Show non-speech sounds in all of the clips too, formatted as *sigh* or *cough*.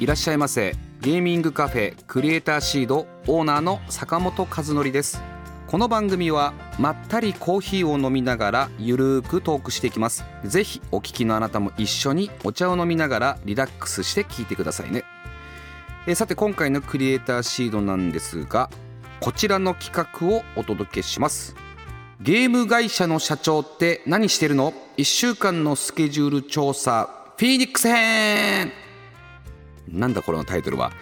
いらっしゃいませ。ゲーミングカフェクリエイターシードオーナーの坂本和則です。この番組はまったりコーヒーを飲みながらゆるーくトークしていきます。ぜひお聞きのあなたも一緒にお茶を飲みながらリラックスして聞いてくださいね。えさて今回のクリエイターシードなんですがこちらの企画をお届けします。ゲーム会社の社長って何してるの ?1 週間のスケジュール調査フィーニックス編！なんだこれのタイトルは。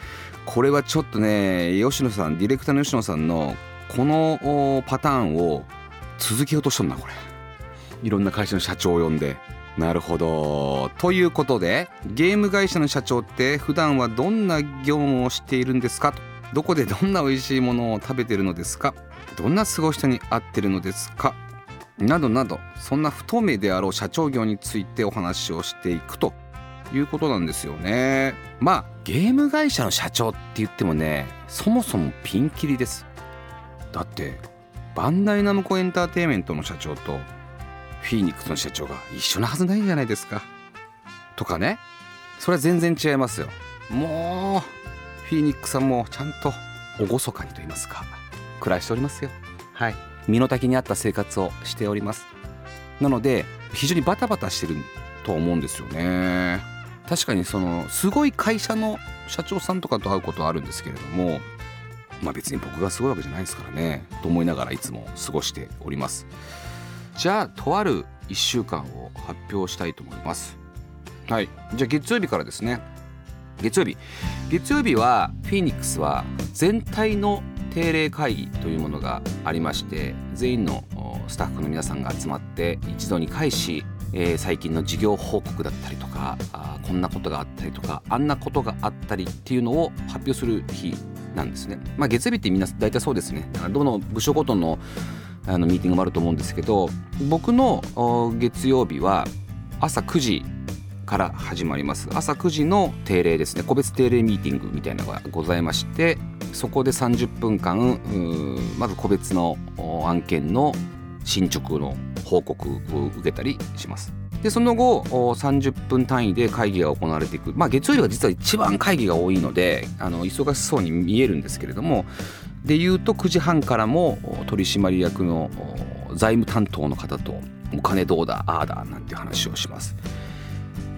これはちょっとね吉野さんディレクターの吉野さんのこのパターンを続けようとしとんなこれ。いろんな会社の社長を呼んで。なるほど。ということでゲーム会社の社長って普段はどんな業務をしているんですか？とどこでどんな美味しいものを食べてるのですか？どんな過ごし人に会ってるのですか？などなどそんな不透明であろう社長業についてお話をしていくと。いうことなんですよね。まあゲーム会社の社長って言ってもねそもそもピンキリです。だってバンダイナムコエンターテインメントの社長とフィーニックスの社長が一緒なはずないじゃないですか。とかね。それは全然違いますよ。もうフィーニックさんもちゃんと厳かにと言いますか。暮らしておりますよ。はい。身の丈に合った生活をしております。なので非常にバタバタしてると思うんですよね。確かにそのすごい会社の社長さんとかと会うことはあるんですけれどもまあ別に僕がすごいわけじゃないですからねと思いながらいつも過ごしております。じゃあとある1週間を発表したいと思います。はい。じゃあ月曜日からですね。月曜日。月曜日はフィーニックスは全体の定例会議というものがありまして全員のスタッフの皆さんが集まって一度に会しえー、最近の事業報告だったりとかあこんなことがあったりとかあんなことがあったりっていうのを発表する日なんですね。まあ、月曜日ってみんな大体そうですね。どの部署ごとのあのミーティングもあると思うんですけど僕の月曜日は朝9時から始まります朝9時の定例ですね個別定例ミーティングみたいなのがございましてそこで30分間まず個別の案件の進捗の報告を受けたりします。でその後30分単位で会議が行われていく、まあ、月曜日は実は一番会議が多いのであの忙しそうに見えるんですけれどもでいうと9時半からも取締役の財務担当の方とお金どうだああだなんて話をします。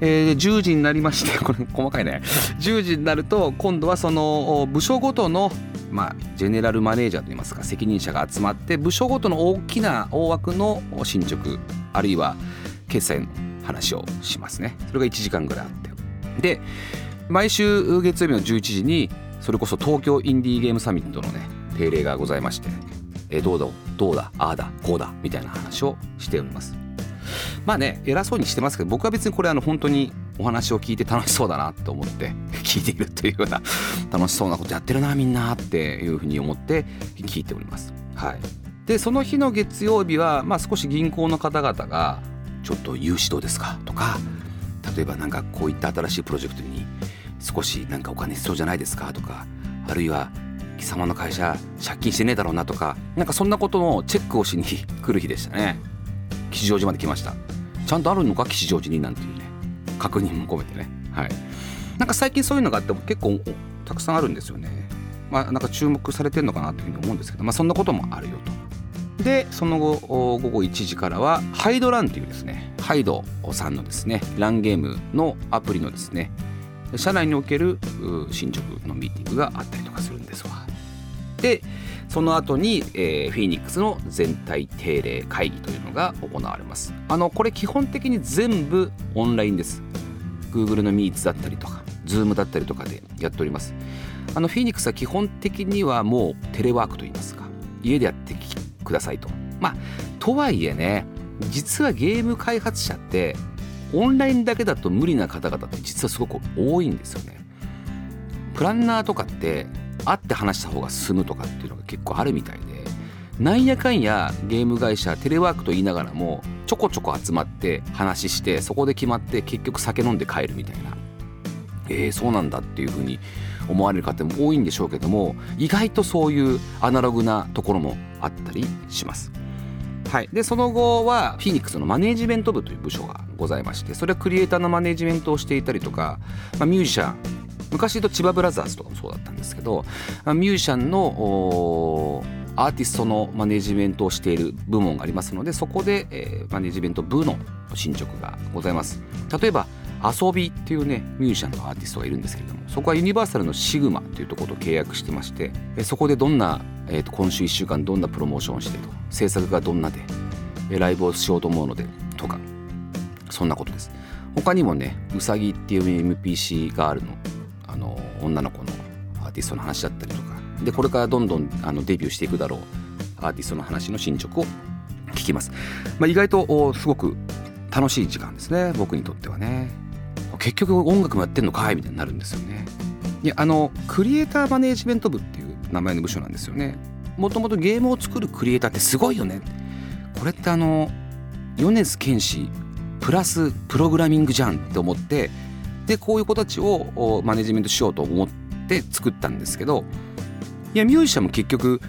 えー、10時になりまして *laughs* これ細かいね10時になると今度はその部署ごとのまあ、ジェネラルマネージャーといいますか責任者が集まって部署ごとの大きな大枠の進捗あるいは決済の話をしますね。それが1時間ぐらいあって。で毎週月曜日の11時にそれこそ東京インディーゲームサミットのね定例がございましてえどうだどうだああだこうだみたいな話をしております。まあね偉そうにしてますけど僕は別にこれあの本当にお話を聞いて楽しそうだなと思って *laughs* 聞いているというような楽しそうなことやってるなみんなっていうふうに思って聞いております。はい、でその日の月曜日は、まあ、少し銀行の方々が「ちょっと融資どうですか?」とか例えばなんかこういった新しいプロジェクトに少しなんかお金必要じゃないですか？とかあるいは貴様の会社借金してねえだろうな？とかなんかそんなことのチェックをしに来る日でしたね吉祥寺まで来ました。ちゃんとあるのか？吉祥寺になんていうね。確認も込めてね。はい。なんか最近そういうのがあっても結構たくさんあるんですよね。まあなんか注目されてるのかなというふうに思うんですけどまあそんなこともあるよと。でその後午後1時からはハイドランというですねハイドさんのですねランゲームのアプリのですね社内における進捗のミーティングがあったりとかするんですわ。でその後に、えー、フィニックスの全体定例会議というのが行われます。あのこれ基本的に全部オンラインです。Google の Meets だったりとか Zoom だったりとかでやっております。あのフィニックスは基本的にはもうテレワークといいますか家でやってくださいと。まあとはいえね実はゲーム開発者ってオンラインだけだと無理な方々って実はすごく多いんですよね。プランナーとかって会って話した方が進むとかっていうのが結構あるみたいでなんやかんやゲーム会社テレワークと言いながらもちょこちょこ集まって話してそこで決まって結局酒飲んで帰るみたいなえー、そうなんだっていうふうに思われる方も多いんでしょうけども意外とそういうアナログなところもあったりします。はい、でその後はフィニックスのマネージメント部という部署がございましてそれはクリエイターのマネージメントをしていたりとか、まあ、ミュージシャン昔言うと千葉ブラザーズとかもそうだったんですけどミュージシャンのアーティストのマネジメントをしている部門がありますのでそこで、えー、マネジメント部の進捗がございます。例えば遊びっていうねミュージシャンのアーティストがいるんですけれどもそこはユニバーサルのシグマというところと契約してましてそこでどんな、えー、と今週1週間どんなプロモーションをしてと制作がどんなでライブをしようと思うのでとかそんなことです。他にもねうさぎっていう MPC ガールの。女の子のアーティストの話だったりとか。でこれからどんどんあのデビューしていくだろうアーティストの話の進捗を聞きます、まあ、意外とすごく楽しい時間ですね。僕にとってはね。結局音楽もやってんのかいみたいになるんですよね。いやあのクリエイターマネージメント部っていう名前の部署なんですよね。もともとゲームを作るクリエイターってすごいよね。これってあの米津玄師プラスプログラミングじゃんって思ってでこういう子たちをマネジメントしようと思って作ったんですけどいやミュージシャンも結局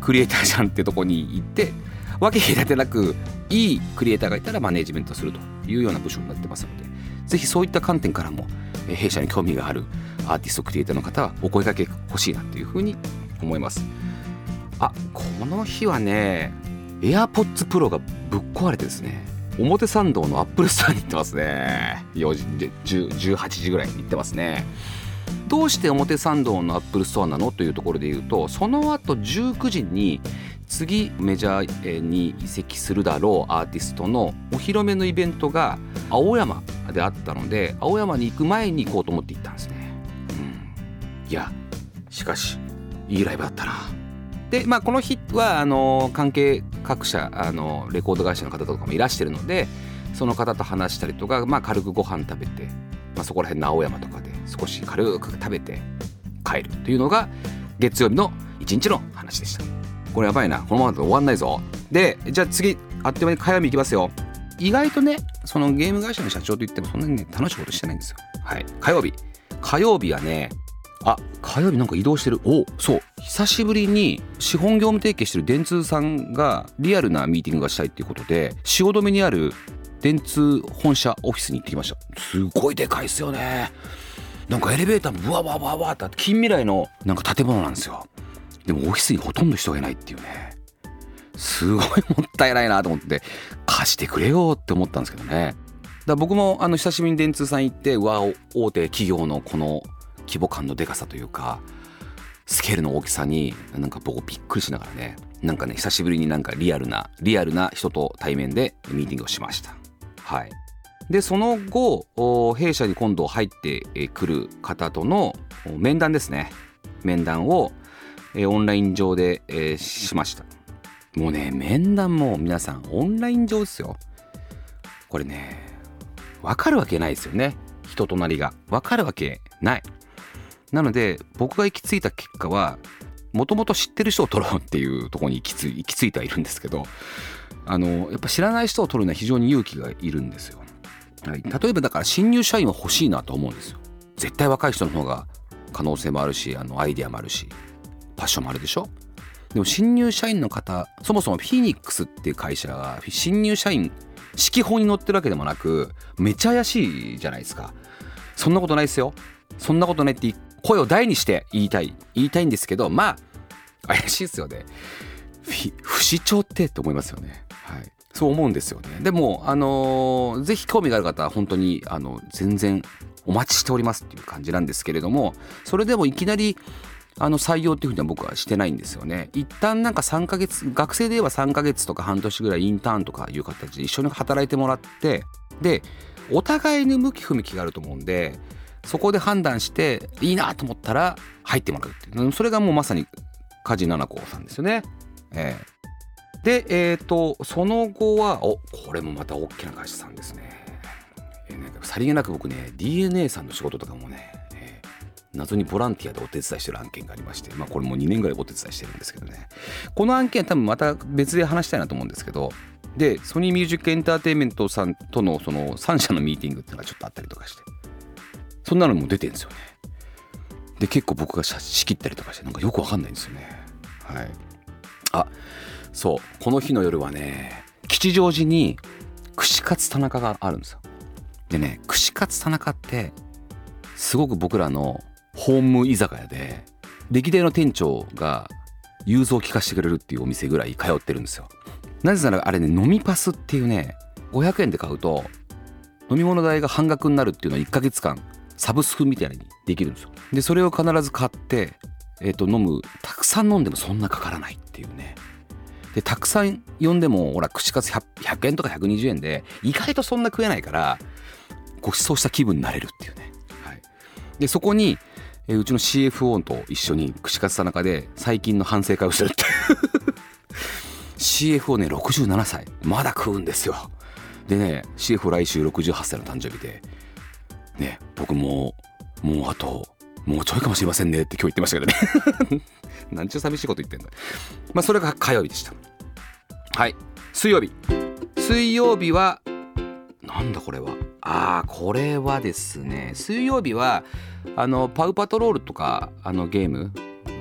クリエイターじゃんってとこに行って分け隔てなくいいクリエイターがいたらマネジメントするというような部署になってますのでぜひそういった観点からも弊社に興味があるアーティストクリエイターの方はお声かけ欲しいなというふうに思います。あこの日はね AirPods Pro がぶっ壊れてですね。表参道のアップルストアに行ってますね。4時18時ぐらいに行ってますね。どうして表参道のアップルストアなのというところで言うとその後19時に次メジャーに移籍するだろうアーティストのお披露目のイベントが青山であったので青山に行く前に行こうと思って行ったんですね、うん、いやしかしいいライブだったな。でまあこの日はあの関係各社あのレコード会社の方とかもいらしてるのでその方と話したりとか、まあ、軽くご飯食べて、まあ、そこら辺の青山とかで少し軽く食べて帰るというのが月曜日の一日の話でした。これやばいな。このままだと終わんないぞ。でじゃあ次あっという間に火曜日いきますよ。意外とねそのゲーム会社の社長といってもそんなにね楽しいことしてないんですよ。はい。火曜日。火曜日はねあ火曜日なんか移動してる。おそう。久しぶりに資本業務提携してる電通さんがリアルなミーティングがしたいっていうことで汐留にある電通本社オフィスに行ってきました。すごいでかいっすよね。なんかエレベーターもブワワワワって近未来のなんか建物なんですよ。でもオフィスにほとんど人がいないっていうね。すごいもったいないなと思って貸してくれよって思ったんですけどね。だ僕もあの久しぶりに電通さん行ってうわ大手企業のこの規模感のでかさというかスケールの大きさになんか僕びっくりしながらねなんかね久しぶりになんかリアルなリアルな人と対面でミーティングをしました。はい。でその後弊社に今度入ってくる方との面談ですね。面談をオンライン上でしました。もうね面談も皆さんオンライン上ですよ。これね分かるわけないですよね。人となりが。分かるわけない。なので僕が行き着いた結果はもともと知ってる人を取ろうっていうとこに行き行き着いてはいるんですけどあのやっぱ知らない人を取るのは非常に勇気がいるんですよ、はい、例えばだから新入社員は欲しいなと思うんですよ。絶対若い人の方が可能性もあるしあのアイデアもあるしパッションもあるでしょ？でも新入社員の方そもそもフィニックスっていう会社が新入社員指揮法に載ってるわけでもなくめっちゃ怪しいじゃないですか。そんなことないですよ。そんなことないって声を大にして言いたい言いたいんですけどまあ怪しいですよね。不死鳥ってって思いますよね。はい。そう思うんですよね。でもあのー、ぜひ興味がある方は本当にあの全然お待ちしておりますっていう感じなんですけれどもそれでもいきなりあの採用っていうふうには僕はしてないんですよね。一旦なんか3ヶ月学生で言えば3ヶ月とか半年ぐらいインターンとかいう形で一緒に働いてもらってでお互いに向き不向きがあると思うんでそこで判断していいなと思ったら入ってもらうっていうそれがもうまさに梶七子さんですよね。えー、でえっ、ー、とその後はおこれもまた大きな会社さんですね。えー、なんかさりげなく僕ね DNA さんの仕事とかもね、えー、謎にボランティアでお手伝いしてる案件がありましてまあこれも2年ぐらいお手伝いしてるんですけどねこの案件は多分また別で話したいなと思うんですけどでソニーミュージックエンターテインメントさんとのその3社のミーティングっていうのがちょっとあったりとかしてそんなのも出てるんですよね。で結構僕が仕切ったりとかしてなんかよくわかんないんですよね。はい。あそう。この日の夜はね吉祥寺に串カツ田中があるんですよ。でね串カツ田中ってすごく僕らのホーム居酒屋で歴代の店長が融通を聞かせてくれるっていうお店ぐらい通ってるんですよ。なぜならあれね飲みパスっていうね500円で買うと飲み物代が半額になるっていうのは1ヶ月間サブスクみたいにできるんですよ。でそれを必ず買ってえー、と飲むたくさん飲んでもそんなかからないっていうね。でたくさん呼んでもほら串カツ 100, 100円とか120円で意外とそんな食えないからご馳走した気分になれるっていうね、はい、でそこに、えー、うちの CFO と一緒に串カツ田中で最近の反省会をしてるって *laughs* CFO ね67歳まだ食うんですよ。でね CFO 来週68歳の誕生日でね僕ももうあともうちょいかもしれませんねって今日言ってましたけどね。*laughs* なんちゅう寂しいこと言ってんだまあそれが火曜日でした。はい。水曜日。水曜日はなんだこれは。ああこれはですね。水曜日はあのパウパトロールとかあのゲーム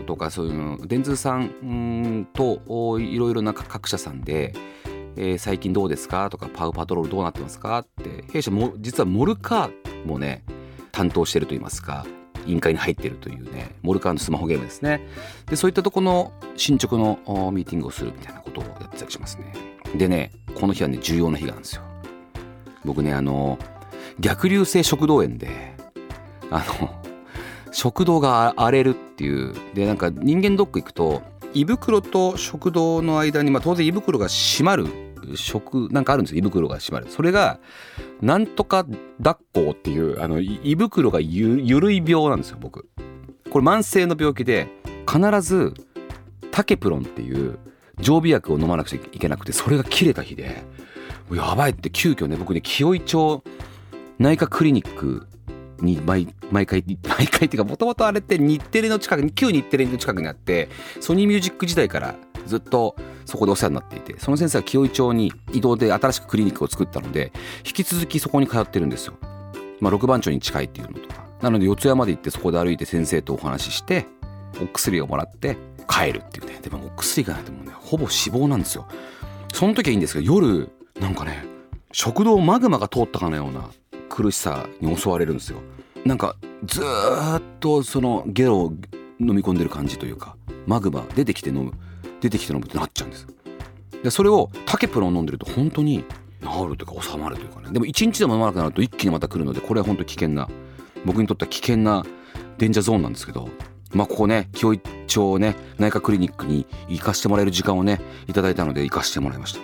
とかそういうの電通さんといろいろな各社さんで、えー、最近どうですかとかパウパトロールどうなってますかって。弊社も実はモルカーもうね担当してると言いますか委員会に入ってるというねモルカーのスマホゲームですね。でそういったとこの進捗のミーティングをするみたいなことをやってたりしますね。でねこの日はね重要な日なんですよ。僕ねあの逆流性食道炎であの食道が荒れるっていうでなんか人間ドック行くと胃袋と食道の間に、まあ、当然胃袋が閉まる食なんかあるんですよ胃袋が閉まる。それがなんとか抱っこっていうあの胃袋がゆ緩い病なんですよ僕。これ慢性の病気で必ずタケプロンっていう常備薬を飲まなくちゃいけなくてそれが切れた日でやばいって急遽ね僕ね清井町内科クリニックに毎回毎回っていうかもともとあれって日テレの近くに旧日テレの近くにあってソニーミュージック時代からずっとそこでお世話になっていてその先生は清井町に移動で新しくクリニックを作ったので引き続きそこに通ってるんですよ。まあ、六番町に近いっていうのとか。なので四谷まで行ってそこで歩いて先生とお話ししてお薬をもらって帰るっていうね。でもお薬がないともねほぼ死亡なんですよ。その時はいいんですけど夜なんかね食道マグマが通ったかのような苦しさに襲われるんですよ。なんかずっとそのゲロを飲み込んでる感じというかマグマ出てきて飲む。出てきて飲むってなっちゃうんですでそれをタケプロン飲んでると本当に治るというか収まるというかね。でも1日でも飲まなくなると一気にまた来るのでこれは本当危険な僕にとっては危険なデンジャーゾーンなんですけど。まあここね清井町をね内科クリニックに行かしてもらえる時間をねいただいたので行かしてもらいました。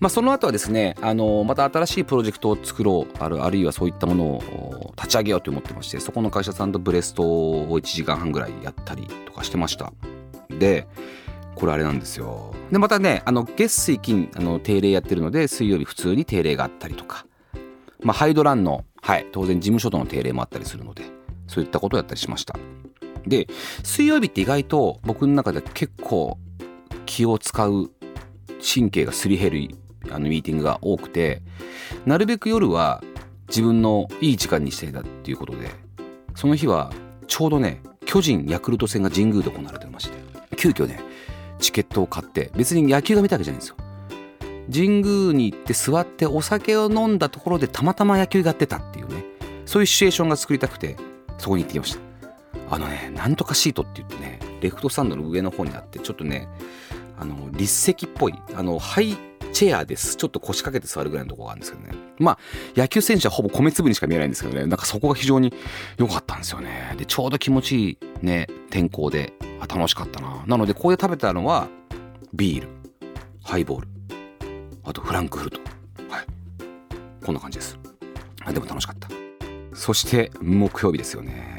まあ、その後はですねあのまた新しいプロジェクトを作ろうあるあるいはそういったものを立ち上げようと思ってましてそこの会社さんとブレストを1時間半ぐらいやったりとかしてました。でこれあれなんですよ。でまたねあの月水金あの定例やってるので水曜日普通に定例があったりとか、まあ、ハイドランの、はい、当然事務所との定例もあったりするのでそういったことをやったりしました。で水曜日って意外と僕の中で結構気を使う神経がすり減るあのミーティングが多くてなるべく夜は自分のいい時間にしていたっていうことでその日はちょうどね巨人ヤクルト戦が神宮で行われてまして。急遽ねチケットを買って別に野球が見たわけじゃないんですよ神宮に行って座ってお酒を飲んだところでたまたま野球がやってたっていうねそういうシチュエーションが作りたくてそこに行ってきましたあのねなんとかシートって言ってねレフトスタンドの上の方にあってちょっとねあの立席っぽいあのハイチェアです。ちょっと腰掛けて座るぐらいのとこがあるんですけどね。まあ、野球選手はほぼ米粒にしか見えないんですけどね。なんかそこが非常に良かったんですよね。で、ちょうど気持ちいいね、天候で、あ、楽しかったな。なので、ここで食べたのは、ビール、ハイボール、あとフランクフルト。はい。こんな感じです。でも楽しかった。そして、木曜日ですよね。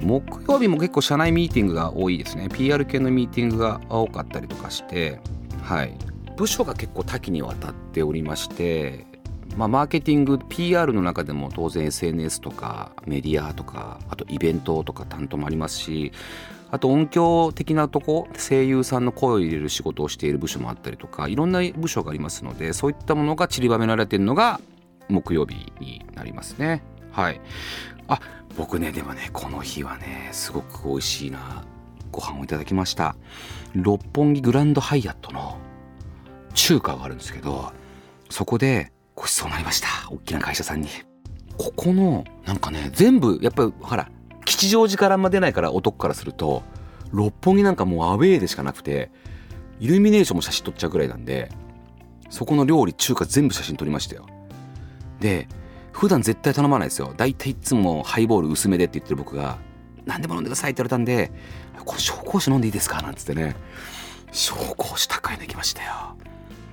木曜日も結構社内ミーティングが多いですね。PR 系のミーティングが多かったりとかして、はい。部署が結構多岐にわたっておりましてまあ、マーケティング PR の中でも当然 SNS とかメディアとかあとイベントとか担当もありますしあと音響的なとこ声優さんの声を入れる仕事をしている部署もあったりとかいろんな部署がありますのでそういったものが散りばめられているのが木曜日になりますね。はい。あ僕ねでもねこの日はねすごく美味しいなご飯をいただきました。六本木グランドハイアットの中華があるんですけどそこでごちそうになりました。大きな会社さんに。ここのなんかね全部やっぱりほら吉祥寺からあんま出ないから男からすると六本木なんかもうアウェーでしかなくてイルミネーションも写真撮っちゃうぐらいなんでそこの料理中華全部写真撮りましたよ。で普段絶対頼まないですよ。大体いつもハイボール薄めでって言ってる僕が何でも飲んでくださいって言われたんでこれ紹興酒飲んでいいですか？なんつってね紹興酒高いの行きましたよ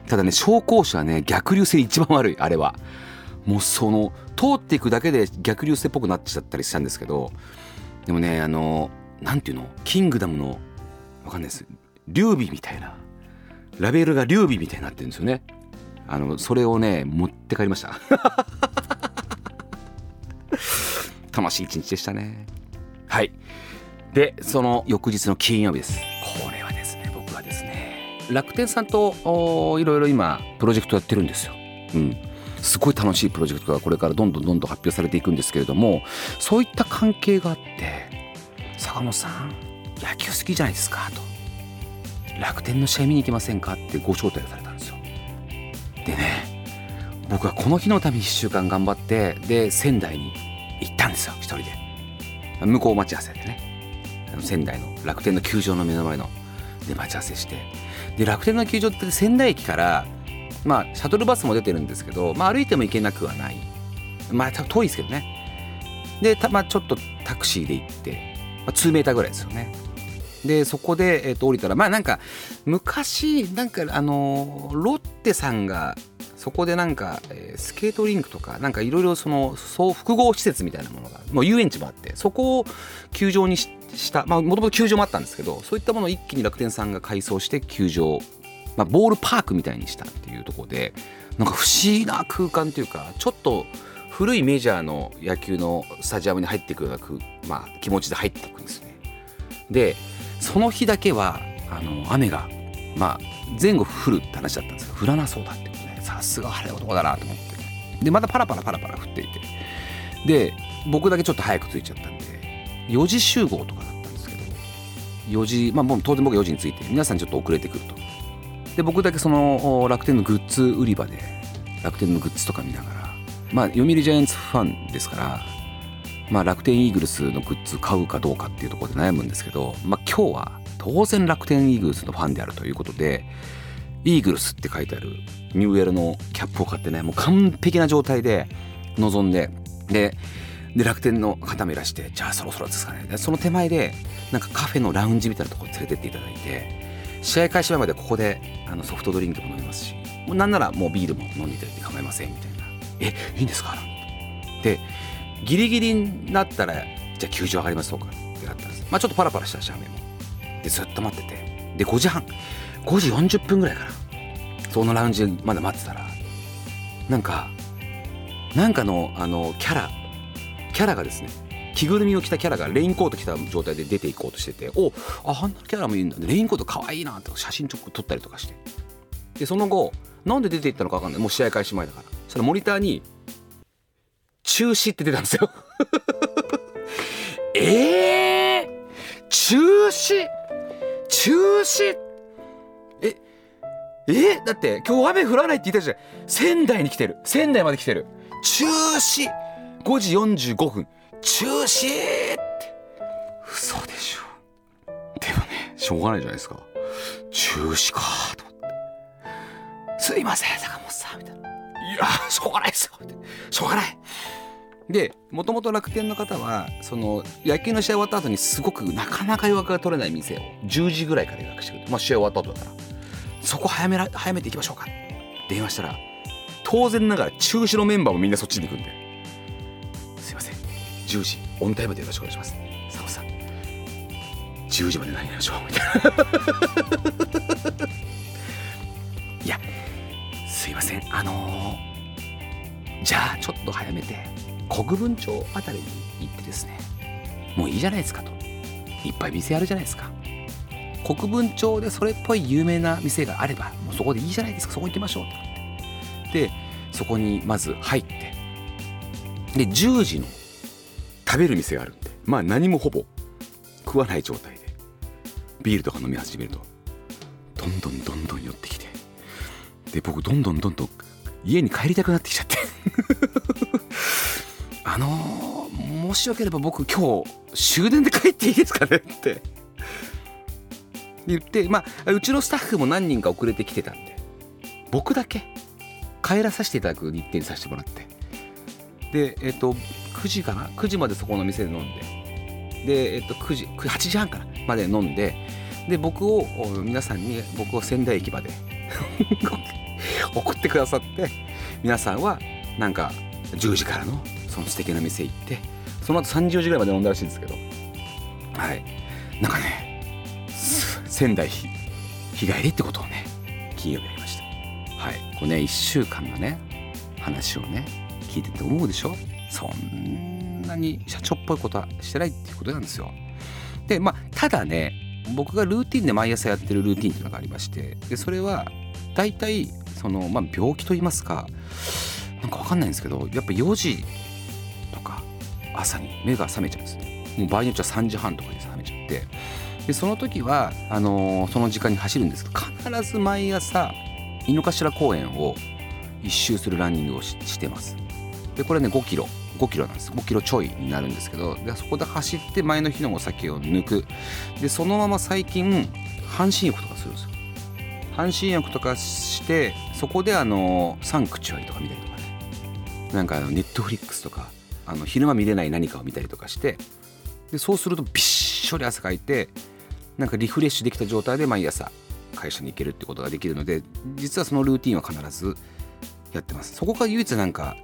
ただね紹興酒はね逆流性一番悪いあれは。もうその通っていくだけで逆流性っぽくなっちゃったりしたんですけどでもねあのなんていうの？キングダムのわかんないです。劉備みたいな。ラベルが劉備みたいになってるんですよね。あのそれをね持って帰りました。楽しい一日でしたね。はい。でその翌日の金曜日です。これはですね僕はですね楽天さんといろいろ今プロジェクトやってるんですよ。うん。すごい楽しいプロジェクトがこれからどんどんどんどん発表されていくんですけれどもそういった関係があって坂本さん野球好きじゃないですかと。楽天の試合見に行きませんかってご招待されたんですよ。でね僕はこの日のために1週間頑張ってで仙台に行ったんですよ一人で。向こう待ち合わせでね。仙台の楽天の球場の目の前ので待ち合わせして。で楽天の球場って仙台駅からまあシャトルバスも出てるんですけど、まあ、歩いても行けなくはない。まあ遠いですけどね。で、まあ、ちょっとタクシーで行って、まあ、2メーターぐらいですよね。でそこで、えー、と降りたらまあなんか昔なんかあのロッテさんがそこでなんか、えー、スケートリンクとかなんかいろいろそのそう複合施設みたいなものがもう遊園地もあってそこを球場にしたまあもともと球場もあったんですけどそういったものを一気に楽天さんが改装して球場まあ、ボールパークみたいにしたっていうところでなんか不思議な空間というかちょっと古いメジャーの野球のスタジアムに入っていくような、まあ、気持ちで入っていくんですね。でその日だけはあの雨が、まあ、前後降るって話だったんですけど降らなそうだってことでさすが晴れ男だなと思って。でまたパラパラパラパラ降っていて。で僕だけちょっと早く着いちゃったんで4時集合とかだったんですけど4時まあもう当然僕4時に着いて皆さんちょっと遅れてくると。で僕だけその楽天のグッズ売り場で楽天のグッズとか見ながらまあ読売ジャイアンツファンですからまあ楽天イーグルスのグッズ買うかどうかっていうところで悩むんですけどまあ今日は当然楽天イーグルスのファンであるということでイーグルスって書いてあるニューエルのキャップを買ってねもう完璧な状態で臨んででで楽天の方もいらしてじゃあそろそろですかね。その手前でなんかカフェのラウンジみたいなところに連れてっていただいて試合開始前までここであのソフトドリンクも飲みますしもうなんならもうビールも飲んでいただいて構いませんみたいな「えいいんですか?」でギリギリになったらじゃあ球場上がりますとか。ってなったんです。まあちょっとパラパラしたし雨も。でずっと待ってて。で5時半5時40分ぐらいかなそのラウンジまだ待ってたらなんかなんかのあのキャラキャラがですね着ぐるみを着たキャラがレインコート着た状態で出ていこうとしてておああんなキャラもいるんだ。レインコートかわいいなって写真ちょっと撮ったりとかして。でその後なんで出ていったのか分かんない。もう試合開始前だから。そのモニターに「中止」って出たんですよ。*laughs* えー、中止？中止？え？え？だって今日雨降らないって言ったじゃん。仙台に来てる。仙台まで来てる。中止。5時45分。中止って。嘘でしょ。でもねしょうがないじゃないですか。中止かと思って。すいません坂本さんみたいな。いやしょうがないですよ。みたいなしょうがない。でもともと楽天の方はその野球の試合終わった後にすごくなかなか予約が取れない店を10時ぐらいから予約してくれて、まあ、試合終わった後だから。そこ早めら早めていきましょうか。電話したら当然ながら中止のメンバーもみんなそっちに行くんで。10時オンタイムでよろしくお願いします。佐野さん10時まで何やりましょう。みたいないやすいません。あのじゃあちょっと早めて国分町あたりに行ってですねもういいじゃないですかと。いっぱい店あるじゃないですか。国分町でそれっぽい有名な店があればもうそこでいいじゃないですか。そこ行きましょうでそこにまず入って。で10時の食べる店があるんで。まあ何もほぼ食わない状態で。ビールとか飲み始めると。どんどんどんどん寄ってきて。で僕どんどんどんどん家に帰りたくなってきちゃって。*laughs* あのー、もしよければ僕今日終電で帰っていいですかねって。言ってまあうちのスタッフも何人か遅れてきてたんで。僕だけ帰らさせていただく日程にさせてもらって。でえっ、と9時かな？9時までそこの店で飲んで。でえっ、と9時8時半かなまで飲んで。で僕を皆さんに僕を仙台駅まで *laughs* 送ってくださって皆さんはなんか10時からのその素敵な店行ってその後30時ぐらいまで飲んだらしいんですけど。はい。なんかね仙台日帰りってことをね金曜日やりました。はい。これね1週間のね話をね聞いてて思うでしょ？そんなに社長っぽいことはしてないっていうことなんですよ。でまあただね僕がルーティンで毎朝やってるルーティンっていうのがありましてでそれは大体その、まあ、病気と言いますかなんか分かんないんですけどやっぱ4時とか朝に目が覚めちゃうんですね。もう場合によっては3時半とかに覚めちゃって。でその時はあのー、その時間に走るんですけど必ず毎朝井の頭公園を一周するランニングをしてます。でこれね5キロ。5キロなんです。5キロちょいになるんですけどでそこで走って前の日のお酒を抜く。でそのまま最近半身浴とかするんですよ。半身浴とかしてそこであのサンクチュアリとか見たりとかね。なんかネットフリックスとかあの昼間見れない何かを見たりとかして。でそうするとびっしょり汗かいてなんかリフレッシュできた状態で毎朝会社に行けるってことができるので実はそのルーティンは必ずやってます。そこが唯一なんか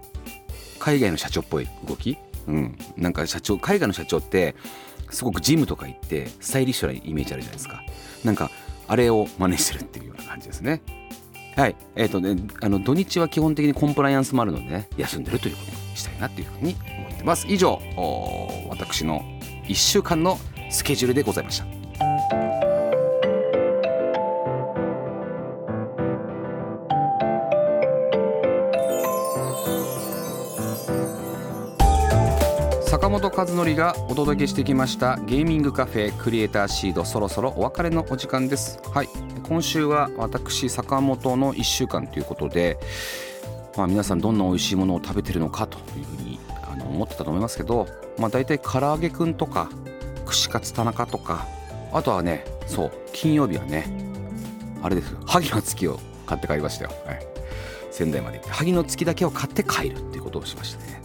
海外の社長っぽい動き、うん、なんか社長海外の社長ってすごくジムとか行ってスタイリッシュなイメージあるじゃないですか。なんかあれを真似してるっていうような感じですね。はい。えっ、ー、とねあの土日は基本的にコンプライアンスもあるのでね休んでるということにしたいなっていうふうに思ってます。以上私の1週間のスケジュールでございました。則がお届けしてきましたゲーミングカフェクリエイターシードそろそろお別れのお時間です。はい。今週は私坂本の1週間ということでまあ皆さんどんな美味しいものを食べてるのかというふうにあの思ってたと思いますけどまあ大体唐揚げくんとか串カツ田中とかあとはねそう金曜日はねあれです萩の月を買って帰りましたよ、はい、仙台まで行って萩の月だけを買って帰るっていうことをしましたね。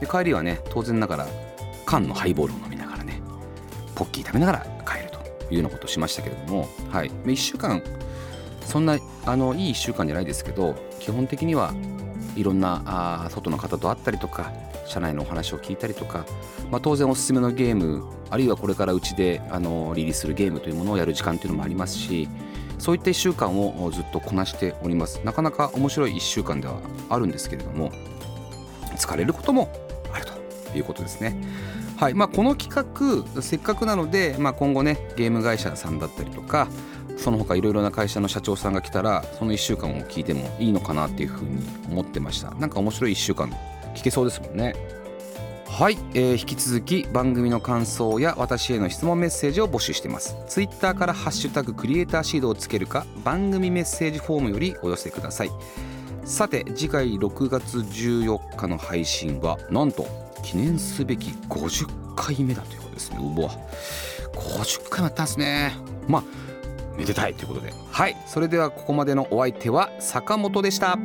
で帰りはね当然ながら缶のハイボールを飲みながらねポッキー食べながら帰るというようなことをしましたけれども、はい、1週間そんなあのいい1週間じゃないですけど基本的にはいろんなあ外の方と会ったりとか社内のお話を聞いたりとか、まあ、当然おすすめのゲームあるいはこれからうちであのリリースするゲームというものをやる時間というのもありますしそういった1週間をずっとこなしております。なかなか面白い1週間ではあるんですけれども疲れることもいうことですね。はい。まあ、この企画せっかくなので、まあ、今後ねゲーム会社さんだったりとかその他いろいろな会社の社長さんが来たらその1週間を聞いてもいいのかなっていうふうに思ってました。なんか面白い1週間聞けそうですもんね。はい、えー、引き続き番組の感想や私への質問メッセージを募集してます。ツイッターから「ハッシュタグクリエイターシード」をつけるか番組メッセージフォームよりお寄せください。さて次回6月14日の配信はなんと記念すべき50回目だということですね。うわ50回もやったんですね。まあめでたいということで。はい。それではここまでのお相手は坂本でした。